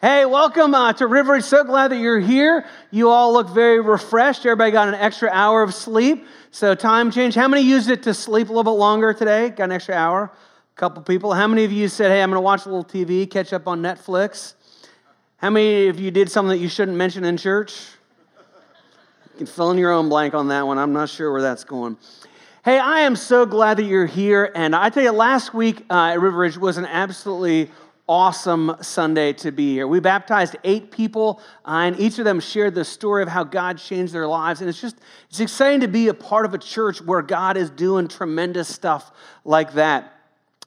Hey, welcome uh, to River. So glad that you're here. You all look very refreshed. Everybody got an extra hour of sleep. So, time change. How many used it to sleep a little bit longer today? Got an extra hour? A couple people. How many of you said, hey, I'm going to watch a little TV, catch up on Netflix? How many of you did something that you shouldn't mention in church? You can fill in your own blank on that one. I'm not sure where that's going. Hey, I am so glad that you're here. And I tell you, last week uh, at River Ridge was an absolutely awesome Sunday to be here. We baptized eight people, uh, and each of them shared the story of how God changed their lives. And it's just, it's exciting to be a part of a church where God is doing tremendous stuff like that.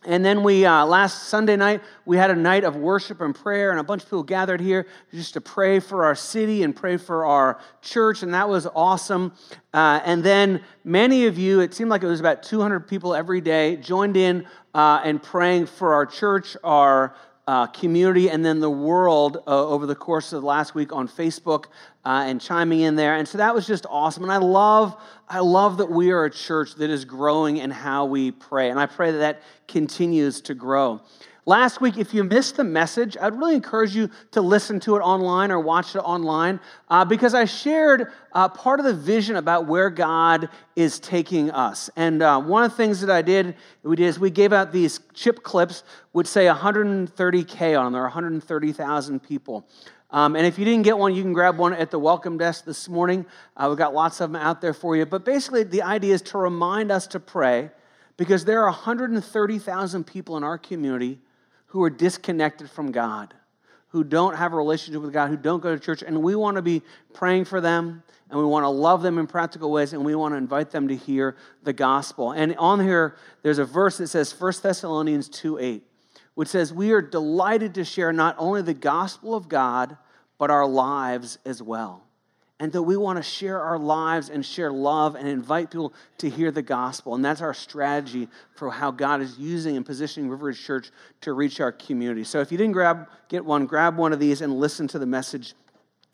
And then we, uh, last Sunday night, we had a night of worship and prayer, and a bunch of people gathered here just to pray for our city and pray for our church, and that was awesome. Uh, and then many of you, it seemed like it was about 200 people every day, joined in uh, and praying for our church, our uh, community and then the world uh, over the course of the last week on Facebook uh, and chiming in there. And so that was just awesome. And I love, I love that we are a church that is growing in how we pray. And I pray that that continues to grow. Last week, if you missed the message, I'd really encourage you to listen to it online or watch it online uh, because I shared uh, part of the vision about where God is taking us. And uh, one of the things that I did, we did is we gave out these chip clips which say 130K on them. There are 130,000 people. Um, and if you didn't get one, you can grab one at the welcome desk this morning. Uh, we've got lots of them out there for you. But basically, the idea is to remind us to pray because there are 130,000 people in our community who are disconnected from God, who don't have a relationship with God, who don't go to church, and we want to be praying for them and we want to love them in practical ways and we want to invite them to hear the gospel. And on here, there's a verse that says 1 Thessalonians 2 8, which says, We are delighted to share not only the gospel of God, but our lives as well and that we want to share our lives and share love and invite people to hear the gospel. And that's our strategy for how God is using and positioning Riverridge Church to reach our community. So if you didn't grab get one, grab one of these and listen to the message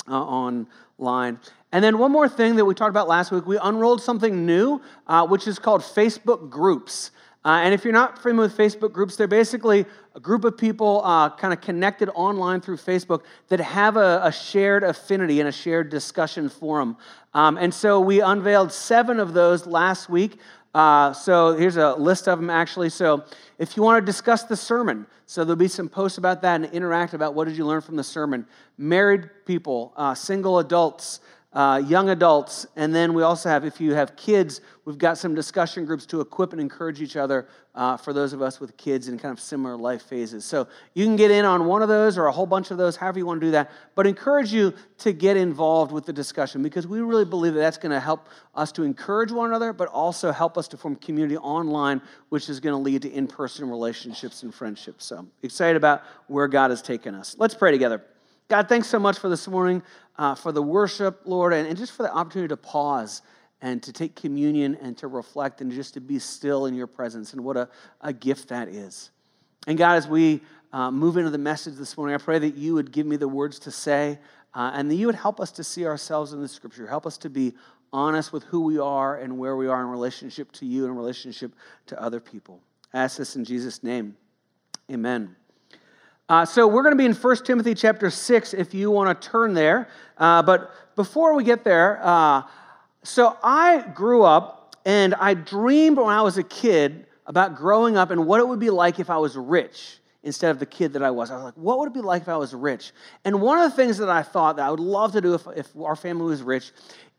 uh, online. And then one more thing that we talked about last week, we unrolled something new, uh, which is called Facebook groups. Uh, and if you're not familiar with Facebook groups, they're basically a group of people uh, kind of connected online through Facebook that have a, a shared affinity and a shared discussion forum. Um, and so we unveiled seven of those last week. Uh, so here's a list of them actually. So if you want to discuss the sermon, so there'll be some posts about that and interact about what did you learn from the sermon. Married people, uh, single adults, uh, young adults, and then we also have, if you have kids, we've got some discussion groups to equip and encourage each other uh, for those of us with kids in kind of similar life phases. So you can get in on one of those or a whole bunch of those, however you want to do that, but encourage you to get involved with the discussion because we really believe that that's going to help us to encourage one another, but also help us to form community online, which is going to lead to in person relationships and friendships. So excited about where God has taken us. Let's pray together. God, thanks so much for this morning, uh, for the worship, Lord, and, and just for the opportunity to pause and to take communion and to reflect and just to be still in your presence. And what a, a gift that is. And God, as we uh, move into the message this morning, I pray that you would give me the words to say uh, and that you would help us to see ourselves in the scripture. Help us to be honest with who we are and where we are in relationship to you and relationship to other people. I ask this in Jesus' name. Amen. Uh, so we're going to be in 1 Timothy chapter 6 if you want to turn there. Uh, but before we get there, uh, so I grew up and I dreamed when I was a kid about growing up and what it would be like if I was rich instead of the kid that I was. I was like, what would it be like if I was rich? And one of the things that I thought that I would love to do if, if our family was rich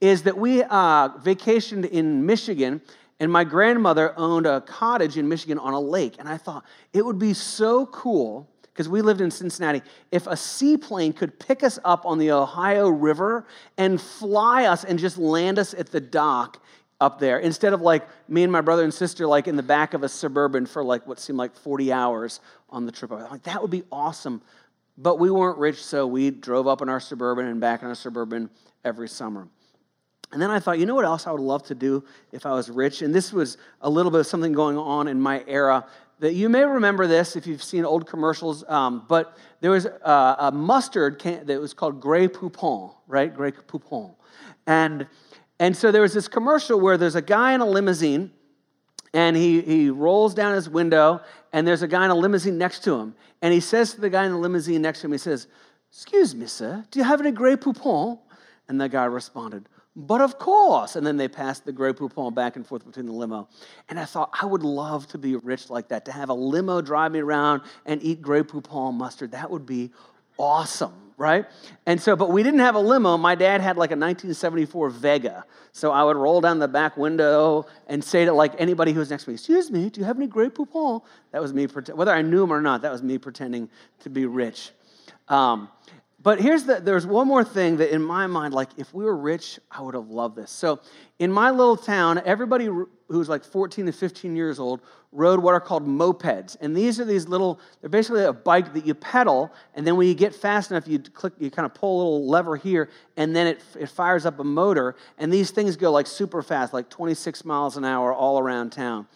is that we uh, vacationed in Michigan and my grandmother owned a cottage in Michigan on a lake. And I thought it would be so cool because we lived in Cincinnati, if a seaplane could pick us up on the Ohio River and fly us and just land us at the dock up there instead of like me and my brother and sister like in the back of a suburban for like what seemed like 40 hours on the trip. Like that would be awesome. But we weren't rich, so we drove up in our suburban and back in our suburban every summer. And then I thought, you know what else I would love to do if I was rich? And this was a little bit of something going on in my era that you may remember this if you've seen old commercials, um, but there was a, a mustard can, that was called Grey Poupon, right? Grey Poupon. And, and so there was this commercial where there's a guy in a limousine and he, he rolls down his window and there's a guy in a limousine next to him. And he says to the guy in the limousine next to him, he says, Excuse me, sir, do you have any Grey Poupon? And the guy responded, But of course. And then they passed the Grey Poupon back and forth between the limo. And I thought, I would love to be rich like that, to have a limo drive me around and eat Grey Poupon mustard. That would be awesome, right? And so, but we didn't have a limo. My dad had like a 1974 Vega. So I would roll down the back window and say to like anybody who was next to me, Excuse me, do you have any Grey Poupon? That was me, whether I knew him or not, that was me pretending to be rich. Um, but here's the there's one more thing that in my mind like if we were rich i would have loved this. So in my little town everybody who was like 14 to 15 years old rode what are called mopeds. And these are these little they're basically a bike that you pedal and then when you get fast enough you click you kind of pull a little lever here and then it, it fires up a motor. And these things go like super fast like 26 miles an hour all around town.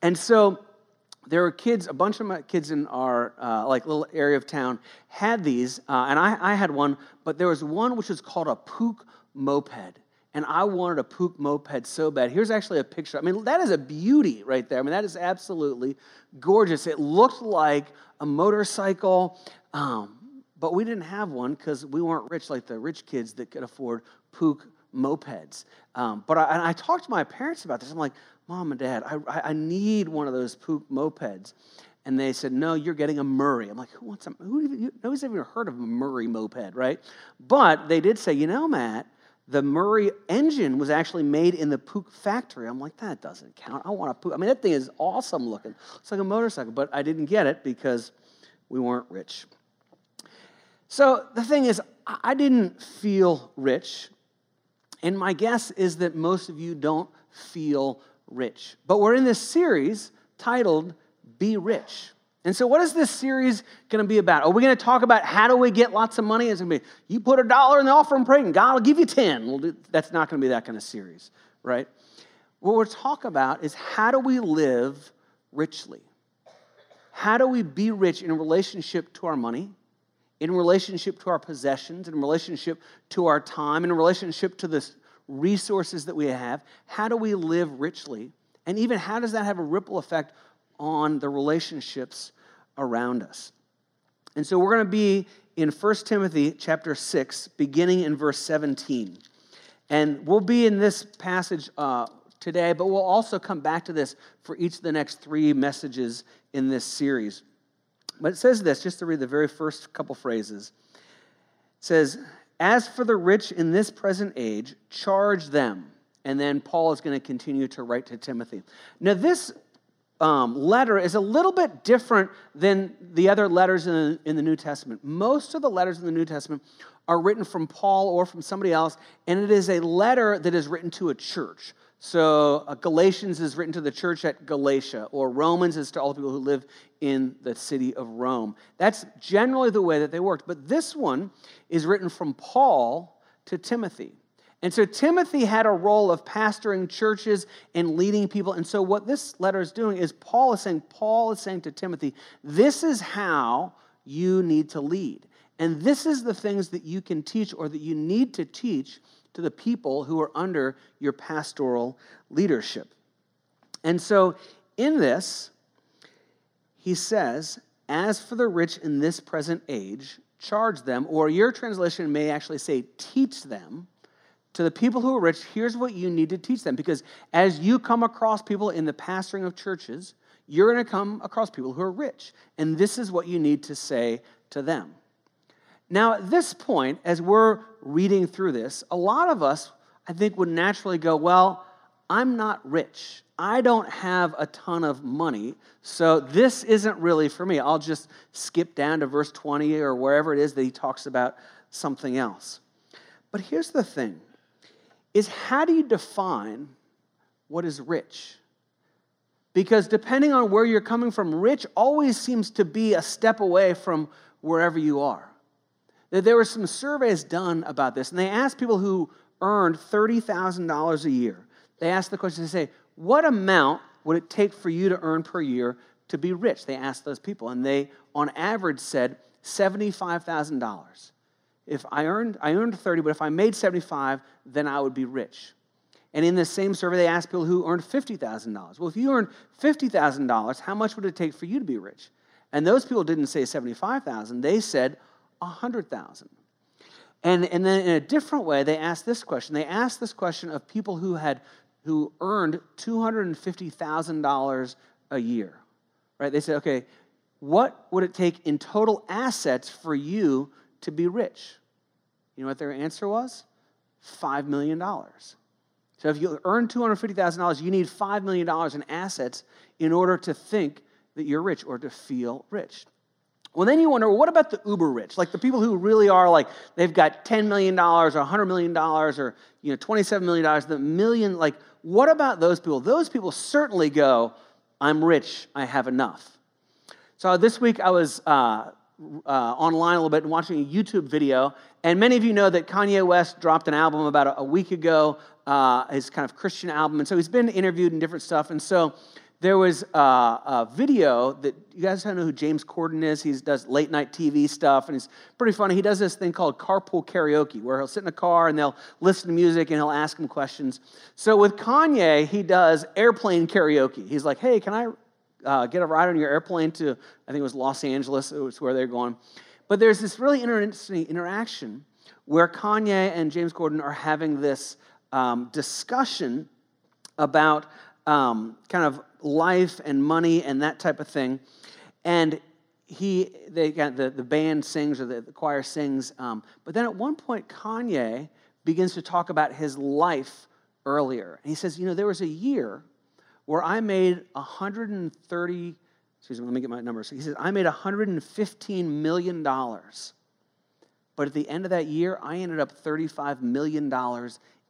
And so there were kids, a bunch of my kids in our uh, like little area of town had these, uh, and I, I had one, but there was one which was called a Puch moped. And I wanted a Puch moped so bad. Here's actually a picture. I mean, that is a beauty right there. I mean, that is absolutely gorgeous. It looked like a motorcycle, um, but we didn't have one because we weren't rich like the rich kids that could afford Puch mopeds. Um, but I, I talked to my parents about this. I'm like, Mom and Dad, I, I need one of those Puch mopeds. And they said, No, you're getting a Murray. I'm like, Who wants a who, Nobody's ever heard of a Murray moped, right? But they did say, You know, Matt, the Murray engine was actually made in the Puch factory. I'm like, That doesn't count. I want a Puch. I mean, that thing is awesome looking. It's like a motorcycle, but I didn't get it because we weren't rich. So the thing is, I didn't feel rich. And my guess is that most of you don't feel rich. But we're in this series titled Be Rich. And so, what is this series going to be about? Are we going to talk about how do we get lots of money? It's going to be you put a dollar in the offering plate and God will give you 10. Well, that's not going to be that kind of series, right? What we're talking about is how do we live richly? How do we be rich in relationship to our money, in relationship to our possessions, in relationship to our time, in relationship to this resources that we have? How do we live richly? And even how does that have a ripple effect on the relationships around us? And so we're going to be in 1 Timothy chapter 6, beginning in verse 17. And we'll be in this passage uh, today, but we'll also come back to this for each of the next three messages in this series. But it says this, just to read the very first couple phrases. It says, as for the rich in this present age, charge them. And then Paul is going to continue to write to Timothy. Now, this um, letter is a little bit different than the other letters in the, in the New Testament. Most of the letters in the New Testament are written from Paul or from somebody else, and it is a letter that is written to a church. So uh, Galatians is written to the church at Galatia, or Romans is to all the people who live in the city of Rome. That's generally the way that they worked. But this one is written from Paul to Timothy. And so Timothy had a role of pastoring churches and leading people. And so what this letter is doing is Paul is saying, Paul is saying to Timothy, this is how you need to lead. And this is the things that you can teach or that you need to teach to the people who are under your pastoral leadership. And so, in this, he says, As for the rich in this present age, charge them, or your translation may actually say, teach them. To the people who are rich, here's what you need to teach them. Because as you come across people in the pastoring of churches, you're going to come across people who are rich. And this is what you need to say to them. Now, at this point, as we're reading through this, a lot of us, I think, would naturally go, Well, I'm not rich. I don't have a ton of money, so this isn't really for me. I'll just skip down to verse 20 or wherever it is that he talks about something else. But here's the thing is how do you define what is rich? Because depending on where you're coming from, rich always seems to be a step away from wherever you are. There were some surveys done about this, and they asked people who earned $30,000 a year. They asked the question, they say, what amount would it take for you to earn per year to be rich? They asked those people, and they, on average, said $75,000. If I earned, I earned 30, but if I made 75, then I would be rich. And in the same survey, they asked people who earned $50,000. Well, if you earned $50,000, how much would it take for you to be rich? And those people didn't say 75,000. They said 100,000. And, and then in a different way, they asked this question. They asked this question of people who had who earned $250,000 a year. Right? They said, okay, what would it take in total assets for you to be rich? You know what their answer was? $5 million. So if you earn $250,000, you need $5 million in assets in order to think that you're rich or to feel rich. Well, then you wonder, well, what about the uber rich? Like the people who really are like, they've got $10 million or $100 million or, you know, $27 million, the million, like, what about those people? Those people certainly go, I'm rich, I have enough. So this week I was uh, uh, online a little bit and watching a YouTube video, and many of you know that Kanye West dropped an album about a, week ago, uh, his kind of Christian album, and so he's been interviewed and different stuff, and so there was a, a, video that you guys don't know who James Corden is. He does late night TV stuff, and he's pretty funny. He does this thing called carpool karaoke, where he'll sit in a car and they'll listen to music and he'll ask him questions. So with Kanye, he does airplane karaoke. He's like, "Hey, can I uh, get a ride on your airplane to? I think it was Los Angeles. It was where they're going." But there's this really interesting interaction where Kanye and James Corden are having this um, discussion about um, kind of life and money and that type of thing. And he, they the, the band sings or the, the choir sings. Um, but then at one point, Kanye begins to talk about his life earlier. And he says, You know, there was a year where I made 130, excuse me, let me get my numbers. He says, I made 115 million dollars. But at the end of that year, I ended up $35 million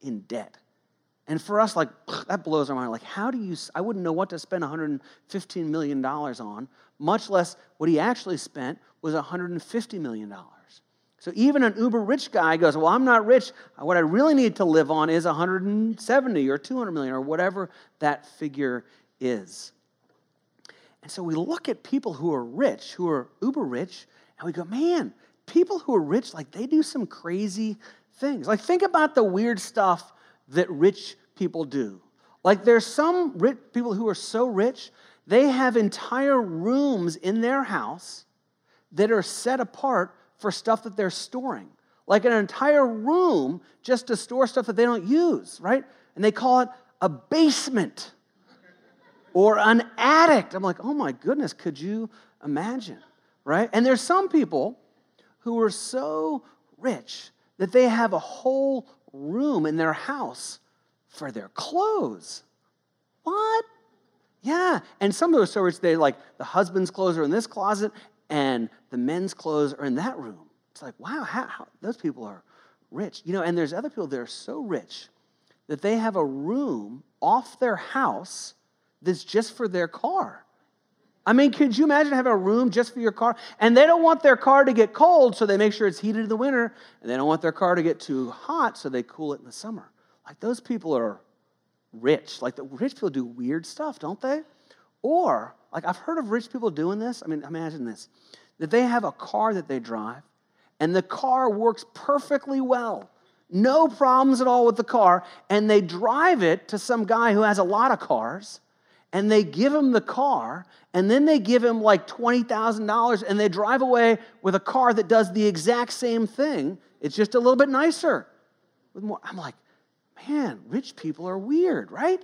in debt. And for us, like, that blows our mind. Like, how do you, I wouldn't know what to spend $115 million on, much less what he actually spent was $150 million. So even an uber rich guy goes, Well, I'm not rich. What I really need to live on is 170 or 200 million or whatever that figure is. And so we look at people who are rich, who are uber rich, and we go, Man, people who are rich, like, they do some crazy things. Like, think about the weird stuff that rich people do. Like there's some rich people who are so rich, they have entire rooms in their house that are set apart for stuff that they're storing. Like an entire room just to store stuff that they don't use, right? And they call it a basement or an attic. I'm like, oh my goodness, could you imagine, right? And there's some people who are so rich that they have a whole room in their house for their clothes. What? Yeah. And some of those stories, they like the husband's clothes are in this closet and the men's clothes are in that room. It's like, wow, how, how, those people are rich. You know, and there's other people that are so rich that they have a room off their house that's just for their car. I mean, could you imagine having a room just for your car? And they don't want their car to get cold, so they make sure it's heated in the winter. And they don't want their car to get too hot, so they cool it in the summer. Like, those people are rich. Like, the rich people do weird stuff, don't they? Or, like, I've heard of rich people doing this. I mean, imagine this that they have a car that they drive, and the car works perfectly well. No problems at all with the car. And they drive it to some guy who has a lot of cars and they give him the car, and then they give him like $20,000 and they drive away with a car that does the exact same thing. It's just a little bit nicer. I'm like, man, rich people are weird, right?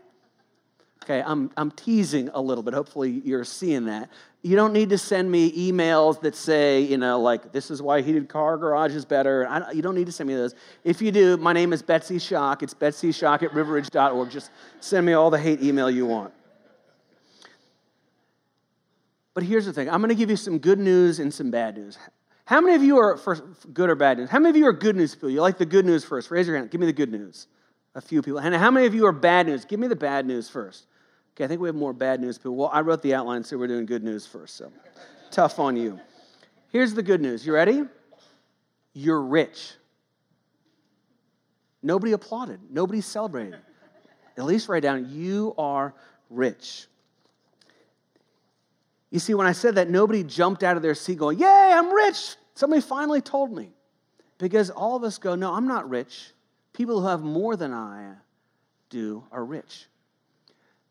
Okay, I'm, I'm teasing a little bit. Hopefully, you're seeing that. You don't need to send me emails that say, you know, like, this is why heated car garage is better. You don't need to send me those. If you do, my name is Betsy Schock. It's betsyschock at riverridge.org. Just send me all the hate email you want. But here's the thing I'm going to give you some good news and some bad news. How many of you are for good or bad news? How many of you are good news people? You like the good news first? Raise your hand. Give me the good news. A few people. And how many of you are bad news? Give me the bad news first. Okay, I think we have more bad news people. Well, I wrote the outline, so we're doing good news first. So tough on you. Here's the good news. You ready? You're rich. Nobody applauded. Nobody celebrated. At least write down, you are rich. You see, when I said that, nobody jumped out of their seat going, Yay, I'm rich. Somebody finally told me. Because all of us go, No, I'm not rich. People who have more than I do are rich.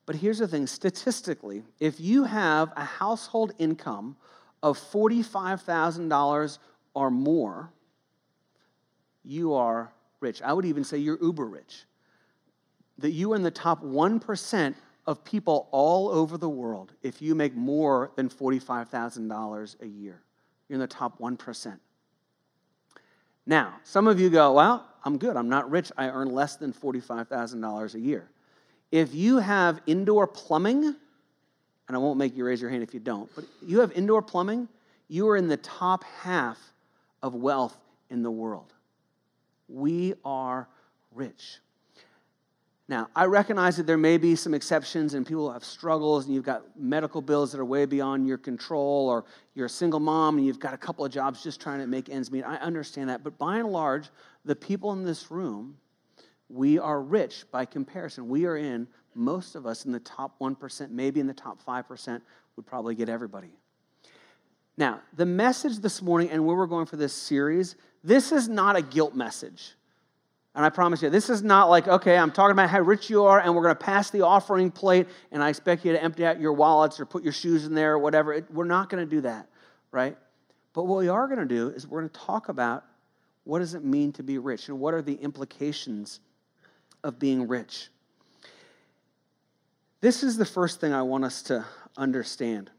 But here's the thing statistically, if you have a household income of $45,000 or more, you are rich. I would even say you're uber rich. That you are in the top 1% of people all over the world if you make more than $45,000 a year. You're in the top 1%. Now, some of you go, well, I'm good. I'm not rich. I earn less than $45,000 a year. If you have indoor plumbing, and I won't make you raise your hand if you don't, but you have indoor plumbing, you are in the top half of wealth in the world. We are rich. Now, I recognize that there may be some exceptions and people have struggles and you've got medical bills that are way beyond your control or you're a single mom and you've got a couple of jobs just trying to make ends meet. I understand that. But by and large, the people in this room, we are rich by comparison. We are in, most of us, in the top 1%, maybe in the top 5%, would probably get everybody. Now, the message this morning and where we're going for this series, this is not a guilt message. And I promise you, this is not like, okay, I'm talking about how rich you are, and we're going to pass the offering plate, and I expect you to empty out your wallets or put your shoes in there or whatever. It, we're not going to do that, right? But what we are going to do is we're going to talk about what does it mean to be rich and what are the implications of being rich. This is the first thing I want us to understand.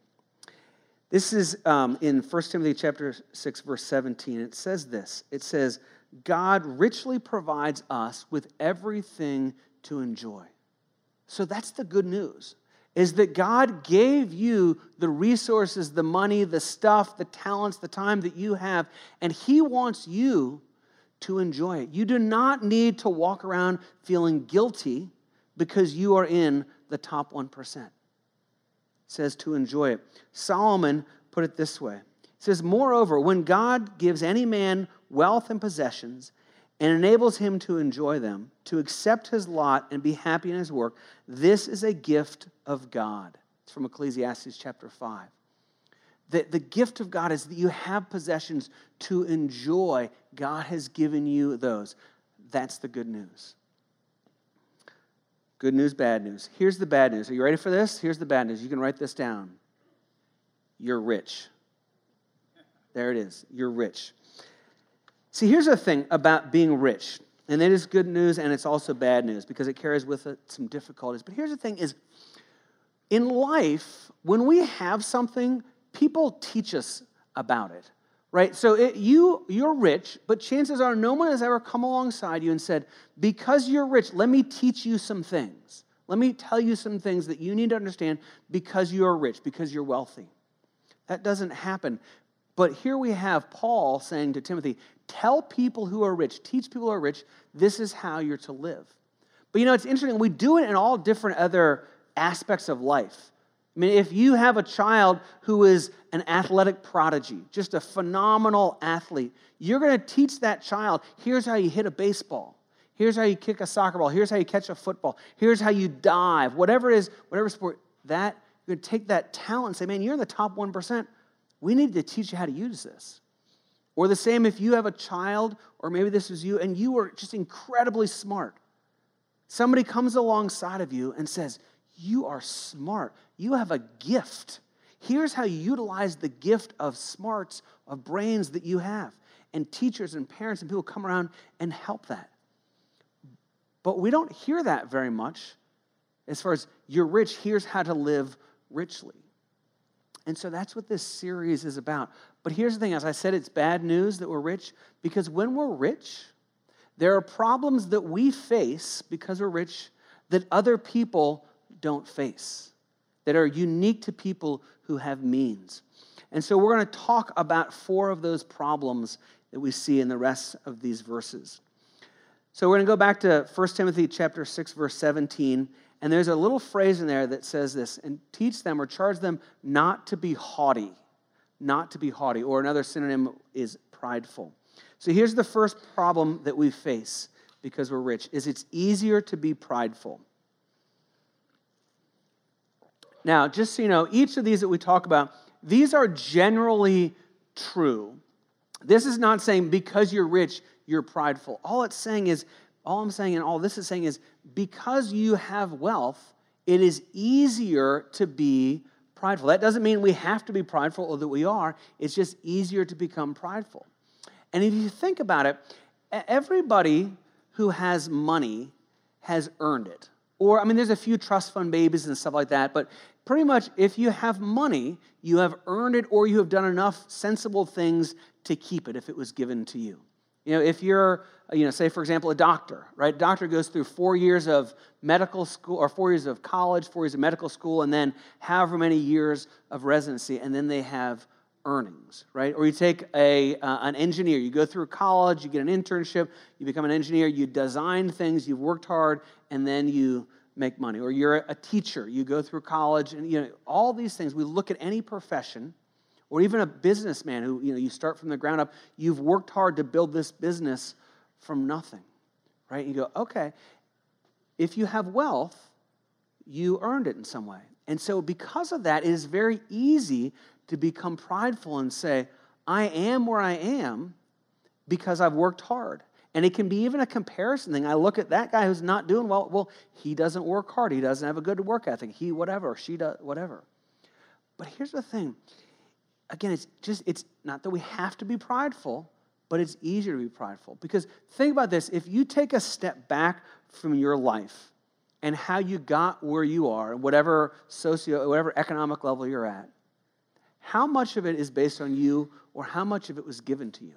This is um, in 1 Timothy chapter 6, verse 17. It says this. It says, God richly provides us with everything to enjoy. So that's the good news is that God gave you the resources, the money, the stuff, the talents, the time that you have, and He wants you to enjoy it. You do not need to walk around feeling guilty because you are in the top 1%. It says to enjoy it. Solomon put it this way. It says, Moreover, when God gives any man wealth and possessions and enables him to enjoy them, to accept his lot and be happy in his work, this is a gift of God. It's from Ecclesiastes chapter 5. The, the gift of God is that you have possessions to enjoy. God has given you those. That's the good news. Good news, bad news. Here's the bad news. Are you ready for this? Here's the bad news. You can write this down. You're rich. There it is. You're rich. See, here's the thing about being rich, and it is good news and it's also bad news because it carries with it some difficulties. But here's the thing is in life, when we have something, people teach us about it. Right? So it, you you're rich, but chances are no one has ever come alongside you and said, "Because you're rich, let me teach you some things. Let me tell you some things that you need to understand because you're rich, because you're wealthy." That doesn't happen. But here we have Paul saying to Timothy, Tell people who are rich, teach people who are rich, this is how you're to live. But you know, it's interesting, we do it in all different other aspects of life. I mean, if you have a child who is an athletic prodigy, just a phenomenal athlete, you're going to teach that child here's how you hit a baseball. Here's how you kick a soccer ball. Here's how you catch a football. Here's how you dive. Whatever it is, whatever sport, that you're going to take that talent and say, man, you're in the top 1%. We need to teach you how to use this. Or the same if you have a child, or maybe this is you, and you are just incredibly smart. Somebody comes alongside of you and says, You are smart. You have a gift. Here's how you utilize the gift of smarts, of brains that you have. And teachers and parents and people come around and help that. But we don't hear that very much as far as you're rich, here's how to live richly. And so that's what this series is about. But here's the thing as I said, it's bad news that we're rich because when we're rich, there are problems that we face because we're rich that other people don't face, that are unique to people who have means. And so we're going to talk about four of those problems that we see in the rest of these verses. So we're going to go back to 1 Timothy chapter 6 verse 17 and there's a little phrase in there that says this and teach them or charge them not to be haughty, not to be haughty, or another synonym is prideful. So here's the first problem that we face because we're rich is it's easier to be prideful. Now, just so you know, each of these that we talk about, these are generally true. This is not saying because you're rich, you're prideful. All it's saying is all I'm saying and all this is saying is because you have wealth, it is easier to be prideful. That doesn't mean we have to be prideful or that we are, it's just easier to become prideful. And if you think about it, everybody who has money has earned it. Or, I mean, there's a few trust fund babies and stuff like that, but pretty much if you have money, you have earned it or you have done enough sensible things to keep it if it was given to you. You know, if you're, you know, say for example, a doctor, right? A doctor goes through four years of medical school or four years of college, four years of medical school, and then however many years of residency, and then they have earnings, right? Or you take a, uh, an engineer, you go through college, you get an internship, you become an engineer, you design things, you've worked hard, and then you make money. Or you're a teacher, you go through college, and you know, all these things. We look at any profession, or even a businessman who, you know, you start from the ground up, you've worked hard to build this business from nothing, right? You go, okay, if you have wealth, you earned it in some way. And so, because of that, it is very easy to become prideful and say, I am where I am because I've worked hard. And it can be even a comparison thing. I look at that guy who's not doing well. Well, he doesn't work hard. He doesn't have a good work ethic. He, whatever, she does, whatever. But here's the thing again, it's just, it's not that we have to be prideful, but it's easier to be prideful. Because think about this if you take a step back from your life and how you got where you are, whatever socio, whatever economic level you're at, how much of it is based on you or how much of it was given to you?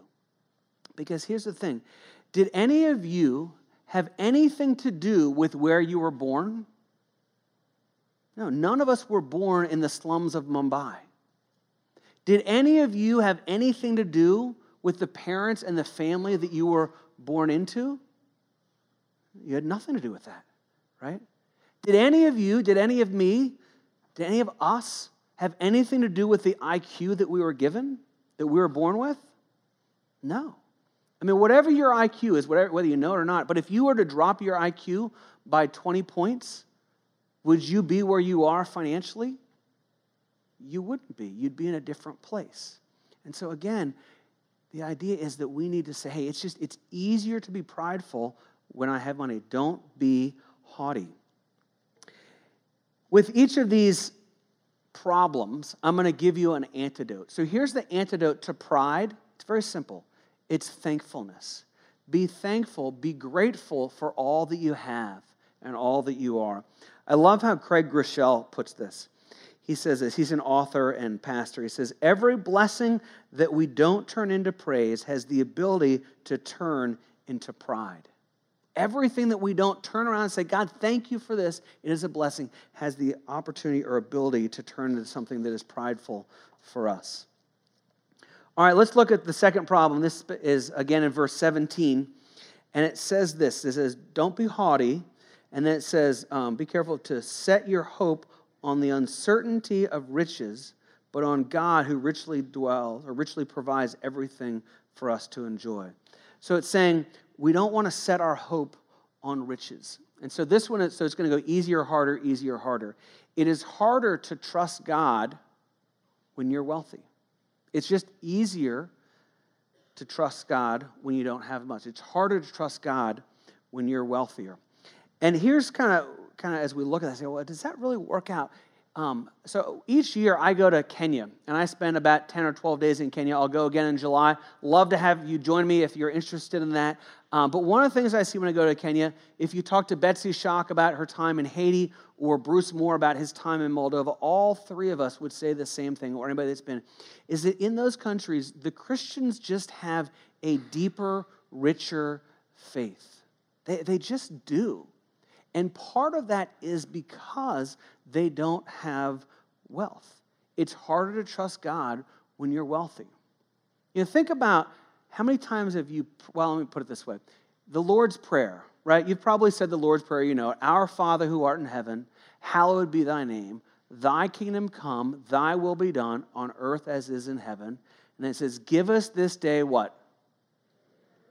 Because here's the thing did any of you have anything to do with where you were born? No, none of us were born in the slums of Mumbai. Did any of you have anything to do with the parents and the family that you were born into? You had nothing to do with that, right? Did any of you, did any of me, did any of us have anything to do with the IQ that we were given, that we were born with? No. I mean, whatever your IQ is, whatever, whether you know it or not, but if you were to drop your IQ by 20 points, would you be where you are financially? You wouldn't be. You'd be in a different place. And so, again, the idea is that we need to say, hey, it's just, it's easier to be prideful when I have money. Don't be haughty. With each of these problems, I'm going to give you an antidote. So here's the antidote to pride it's very simple it's thankfulness. Be thankful, be grateful for all that you have and all that you are. I love how Craig Groeschel puts this. He says this, he's an author and pastor. He says, Every blessing that we don't turn into praise has the ability to turn into pride. Everything that we don't turn around and say, God, thank you for this, it is a blessing, has the opportunity or ability to turn into something that is prideful for us. All right, let's look at the second problem. This is again in verse 17. And it says this it says, Don't be haughty. And then it says, um, Be careful to set your hope on the uncertainty of riches, but on God who richly dwells or richly provides everything for us to enjoy. So it's saying, we don't want to set our hope on riches. And so this one, so it's going to go easier, harder, easier, harder. It is harder to trust God when you're wealthy. It's just easier to trust God when you don't have much. It's harder to trust God when you're wealthier. And here's kind of kind of as we look at that, say, well, does that really work out? Um, so each year I go to Kenya and I spend about 10 or 12 days in Kenya. I'll go again in July. Love to have you join me if you're interested in that. Um, but one of the things I see when I go to Kenya, if you talk to Betsy Schock about her time in Haiti or Bruce Moore about his time in Moldova, all three of us would say the same thing, or anybody that's been, is that in those countries, the Christians just have a deeper, richer faith. They, they just do. And part of that is because they don't have wealth. It's harder to trust God when you're wealthy. You know, think about how many times have you, well, let me put it this way the Lord's Prayer, right? You've probably said the Lord's Prayer, you know, Our Father who art in heaven, hallowed be thy name. Thy kingdom come, thy will be done on earth as is in heaven. And it says, Give us this day what?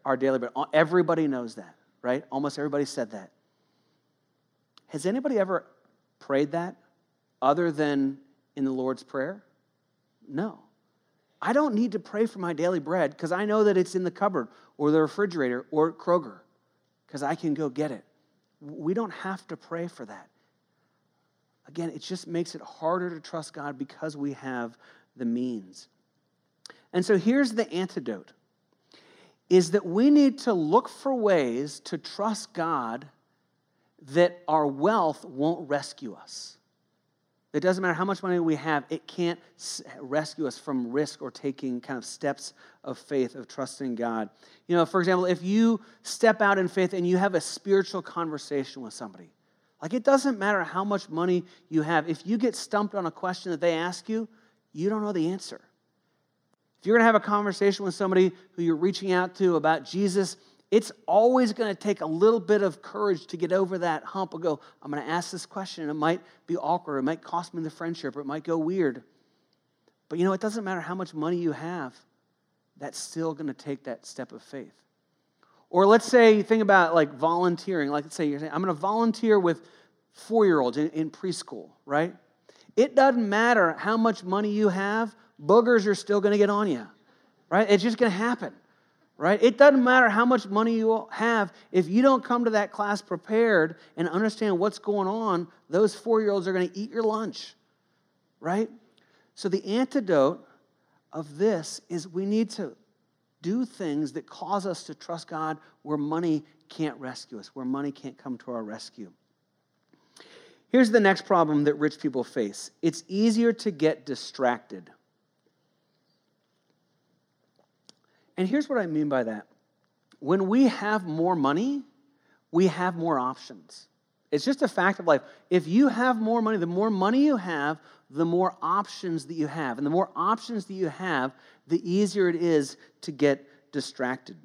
Our daily bread. Everybody knows that, right? Almost everybody said that. Has anybody ever prayed that other than in the Lord's Prayer? No. I don't need to pray for my daily bread because I know that it's in the cupboard or the refrigerator or Kroger because I can go get it. We don't have to pray for that. Again, it just makes it harder to trust God because we have the means. And so here's the antidote is that we need to look for ways to trust God that our wealth won't rescue us. It doesn't matter how much money we have, it can't rescue us from risk or taking kind of steps of faith, of trusting God. You know, for example, if you step out in faith and you have a spiritual conversation with somebody, like it doesn't matter how much money you have, if you get stumped on a question that they ask you, you don't know the answer. If you're going to have a conversation with somebody who you're reaching out to about Jesus, it's always going to take a little bit of courage to get over that hump and go, I'm going to ask this question. It might be awkward. It might cost me the friendship. Or it might go weird. But you know, it doesn't matter how much money you have, that's still going to take that step of faith. Or let's say, you think about like volunteering. Like, let's say you're saying, I'm going to volunteer with four year olds in, in preschool, right? It doesn't matter how much money you have, boogers are still going to get on you, right? It's just going to happen right? It doesn't matter how much money you have. If you don't come to that class prepared and understand what's going on, those four year olds are going to eat your lunch, right? So, the antidote of this is we need to do things that cause us to trust God where money can't rescue us, where money can't come to our rescue. Here's the next problem that rich people face it's easier to get distracted. And here's what I mean by that when we have more money, we have more options. It's just a fact of life. If you have more money, the more money you have, the more options that you have. And the more options that you have, the easier it is to get distracted.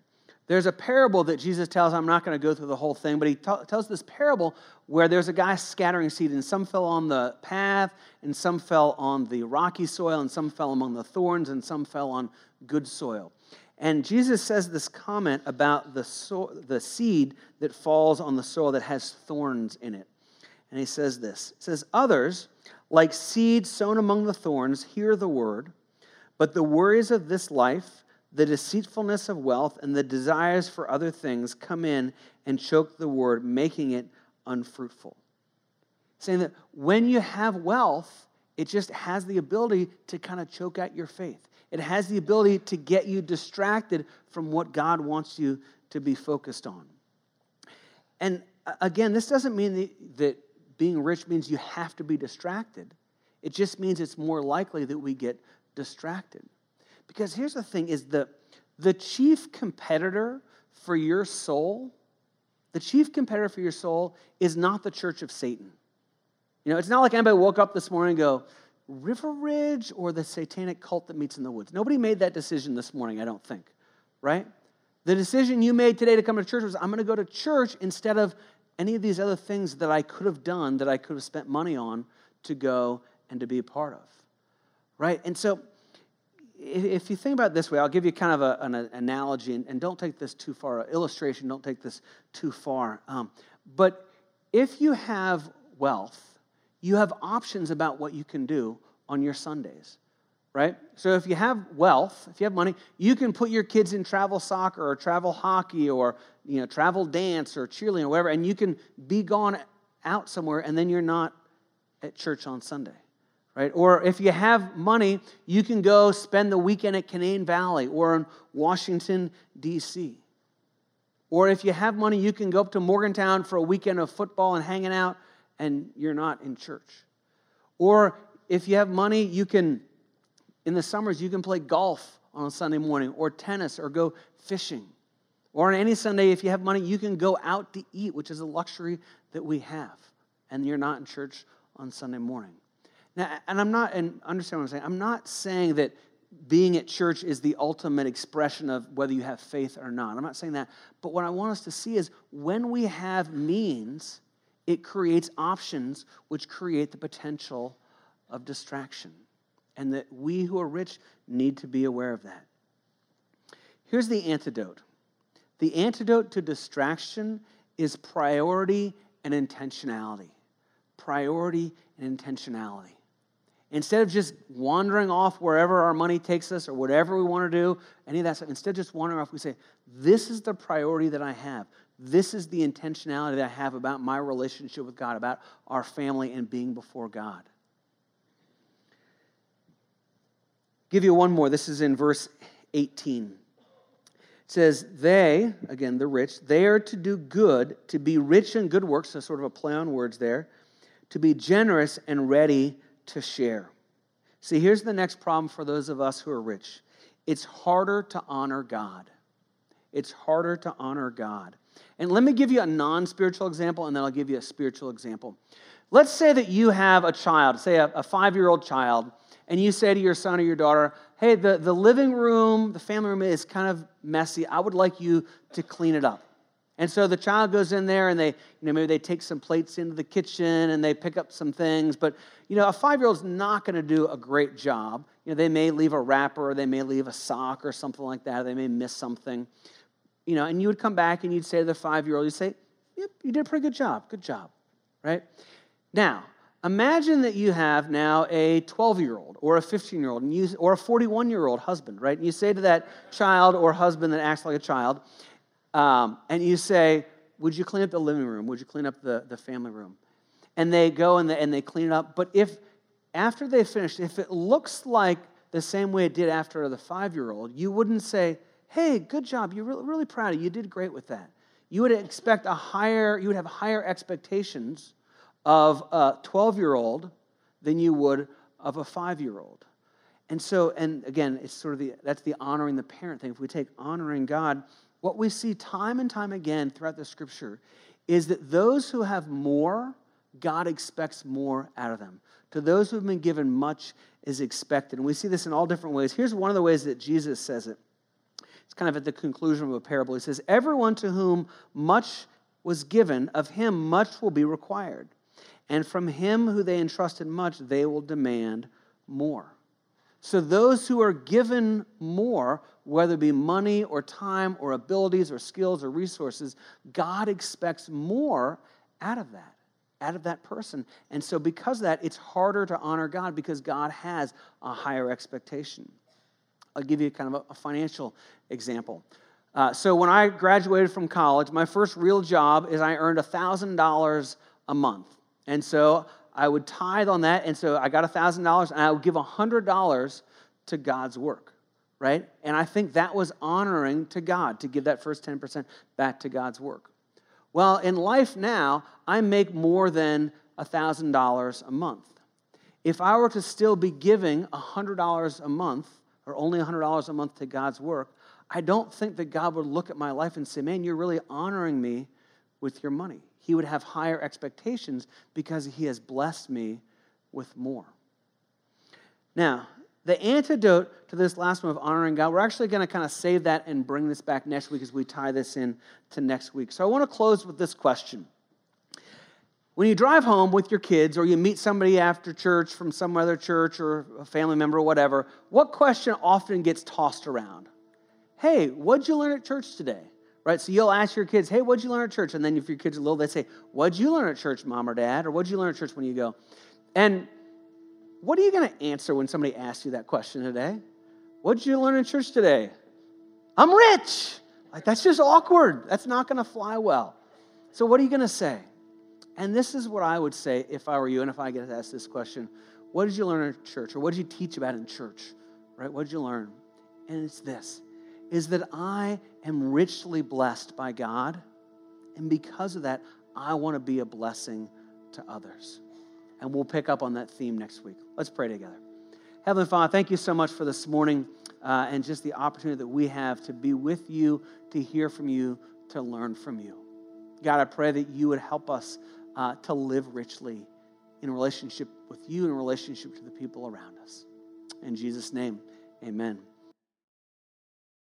There's a parable that Jesus tells. I'm not going to go through the whole thing, but he t- tells this parable where there's a guy scattering seed, and some fell on the path, and some fell on the rocky soil, and some fell among the thorns, and some fell on good soil. And Jesus says this comment about the, so- the seed that falls on the soil that has thorns in it. And he says this He says, Others, like seed sown among the thorns, hear the word, but the worries of this life, the deceitfulness of wealth, and the desires for other things come in and choke the word, making it unfruitful. Saying that when you have wealth, it just has the ability to kind of choke out your faith. It has the ability to get you distracted from what God wants you to be focused on. And uh, again, this doesn't mean that being rich means you have to be distracted. It just means it's more likely that we get distracted. Because here's the thing is the, the chief competitor for your soul, the chief competitor for your soul is not the church of Satan. You know, it's not like anybody woke up this morning and go, River Ridge or the satanic cult that meets in the woods? Nobody made that decision this morning, I don't think, right? The decision you made today to come to church was I'm going to go to church instead of any of these other things that I could have done, that I could have spent money on to go and to be a part of, right? And so, if you think about it this way, I'll give you kind of a, an analogy, and, and, don't take this too far, illustration, don't take this too far. Um, but if you have wealth, you have options about what you can do on your Sundays, right? So if you have wealth, if you have money, you can put your kids in travel soccer or travel hockey or you know travel dance or cheerleading or whatever, and you can be gone out somewhere, and then you're not at church on Sunday. Right? Or if you have money, you can go spend the weekend at Canaan Valley or in Washington, D.C. Or if you have money, you can go up to Morgantown for a weekend of football and hanging out and you're not in church. Or if you have money, you can, in the summers, you can play golf on a Sunday morning, or tennis, or go fishing. Or on any Sunday, if you have money, you can go out to eat, which is a luxury that we have. And you're not in church on Sunday morning. Now, and I'm not, and understand what I'm saying, I'm not saying that being at church is the ultimate expression of whether you have faith or not. I'm not saying that. But what I want us to see is when we have means, it creates options which create the potential of distraction. And that we who are rich need to be aware of that. Here's the antidote the antidote to distraction is priority and intentionality. Priority and intentionality. Instead of just wandering off wherever our money takes us or whatever we want to do, any of that stuff, instead of just wandering off, we say, This is the priority that I have. This is the intentionality that I have about my relationship with God, about our family and being before God. give you one more. This is in verse 18. It says, they, again, the rich, they are to do good, to be rich in good works, so sort of a play on words there, to be generous and ready to share. See, here's the next problem for those of us who are rich it's harder to honor God. It's harder to honor God. And let me give you a non spiritual example, and then I'll give you a spiritual example. Let's say that you have a child, say a, a five year old child, and you say to your son or your daughter, Hey, the, the living room, the family room is kind of messy. I would like you to clean it up. And so the child goes in there and they, you know, maybe they take some plates into the kitchen and they pick up some things. But, you know, a five year old's not going to do a great job. You know, they may leave a wrapper or they may leave a sock or something like that. They may miss something. You know, and you would come back and you'd say to the five year old, you'd say, Yep, you did a pretty good job. Good job. Right? Now, imagine that you have now a 12 year old or a 15 year old or a 41 year old husband, right? And you say to that child or husband that acts like a child, um, and you say, Would you clean up the living room? Would you clean up the, the family room? And they go and they, and they clean it up. But if after they finish, if it looks like the same way it did after the five year old, you wouldn't say, Hey, good job. You're really, really proud of you. You did great with that. You would expect a higher, you would have higher expectations of a 12 year old than you would of a five year old. And so, and again, it's sort of the, that's the honoring the parent thing. If we take honoring God, what we see time and time again throughout the scripture is that those who have more, God expects more out of them. To those who have been given much is expected. And we see this in all different ways. Here's one of the ways that Jesus says it. It's kind of at the conclusion of a parable. He says, Everyone to whom much was given, of him much will be required. And from him who they entrusted much, they will demand more. So those who are given more, whether it be money or time or abilities or skills or resources, God expects more out of that, out of that person. And so because of that, it's harder to honor God because God has a higher expectation. I'll give you kind of a, financial example. Uh, so when I graduated from college, my first real job is I earned $1,000 a month. And so I would tithe on that. And so I got $1,000 and I would give $100 to God's work, right? And I think that was honoring to God to give that first 10% back to God's work. Well, in life now, I make more than $1,000 a month. If I were to still be giving $100 a month, or only $100 a month to God's work, I don't think that God would look at my life and say, Man, you're really honoring me with your money he would have higher expectations because he has blessed me with more. Now, the antidote to this last one of honoring God, we're actually going to kind of save that and bring this back next week as we tie this in to next week. So I want to close with this question. When you drive home with your kids or you meet somebody after church from some other church or a family member or whatever, what question often gets tossed around? Hey, what'd you learn at church today? right? So you'll ask your kids, hey, what'd you learn at church? And then if your kids are little, they say, what'd you learn at church, mom or dad? Or what'd you learn at church when you go? And what are you going to answer when somebody asks you that question today? What'd you learn at church today? I'm rich. Like, that's just awkward. That's not going to fly well. So, what are you going to say? And this is what I would say if I were you and if I get asked this question What did you learn in church? Or what did you teach about in church? Right? What did you learn? And it's this is that I am richly blessed by God. And because of that, I want to be a blessing to others. And we'll pick up on that theme next week. Let's pray together. Heavenly Father, thank you so much for this morning uh, and just the opportunity that we have to be with you, to hear from you, to learn from you. God, I pray that you would help us uh, to live richly in relationship with you in relationship to the people around us. In Jesus' name, amen.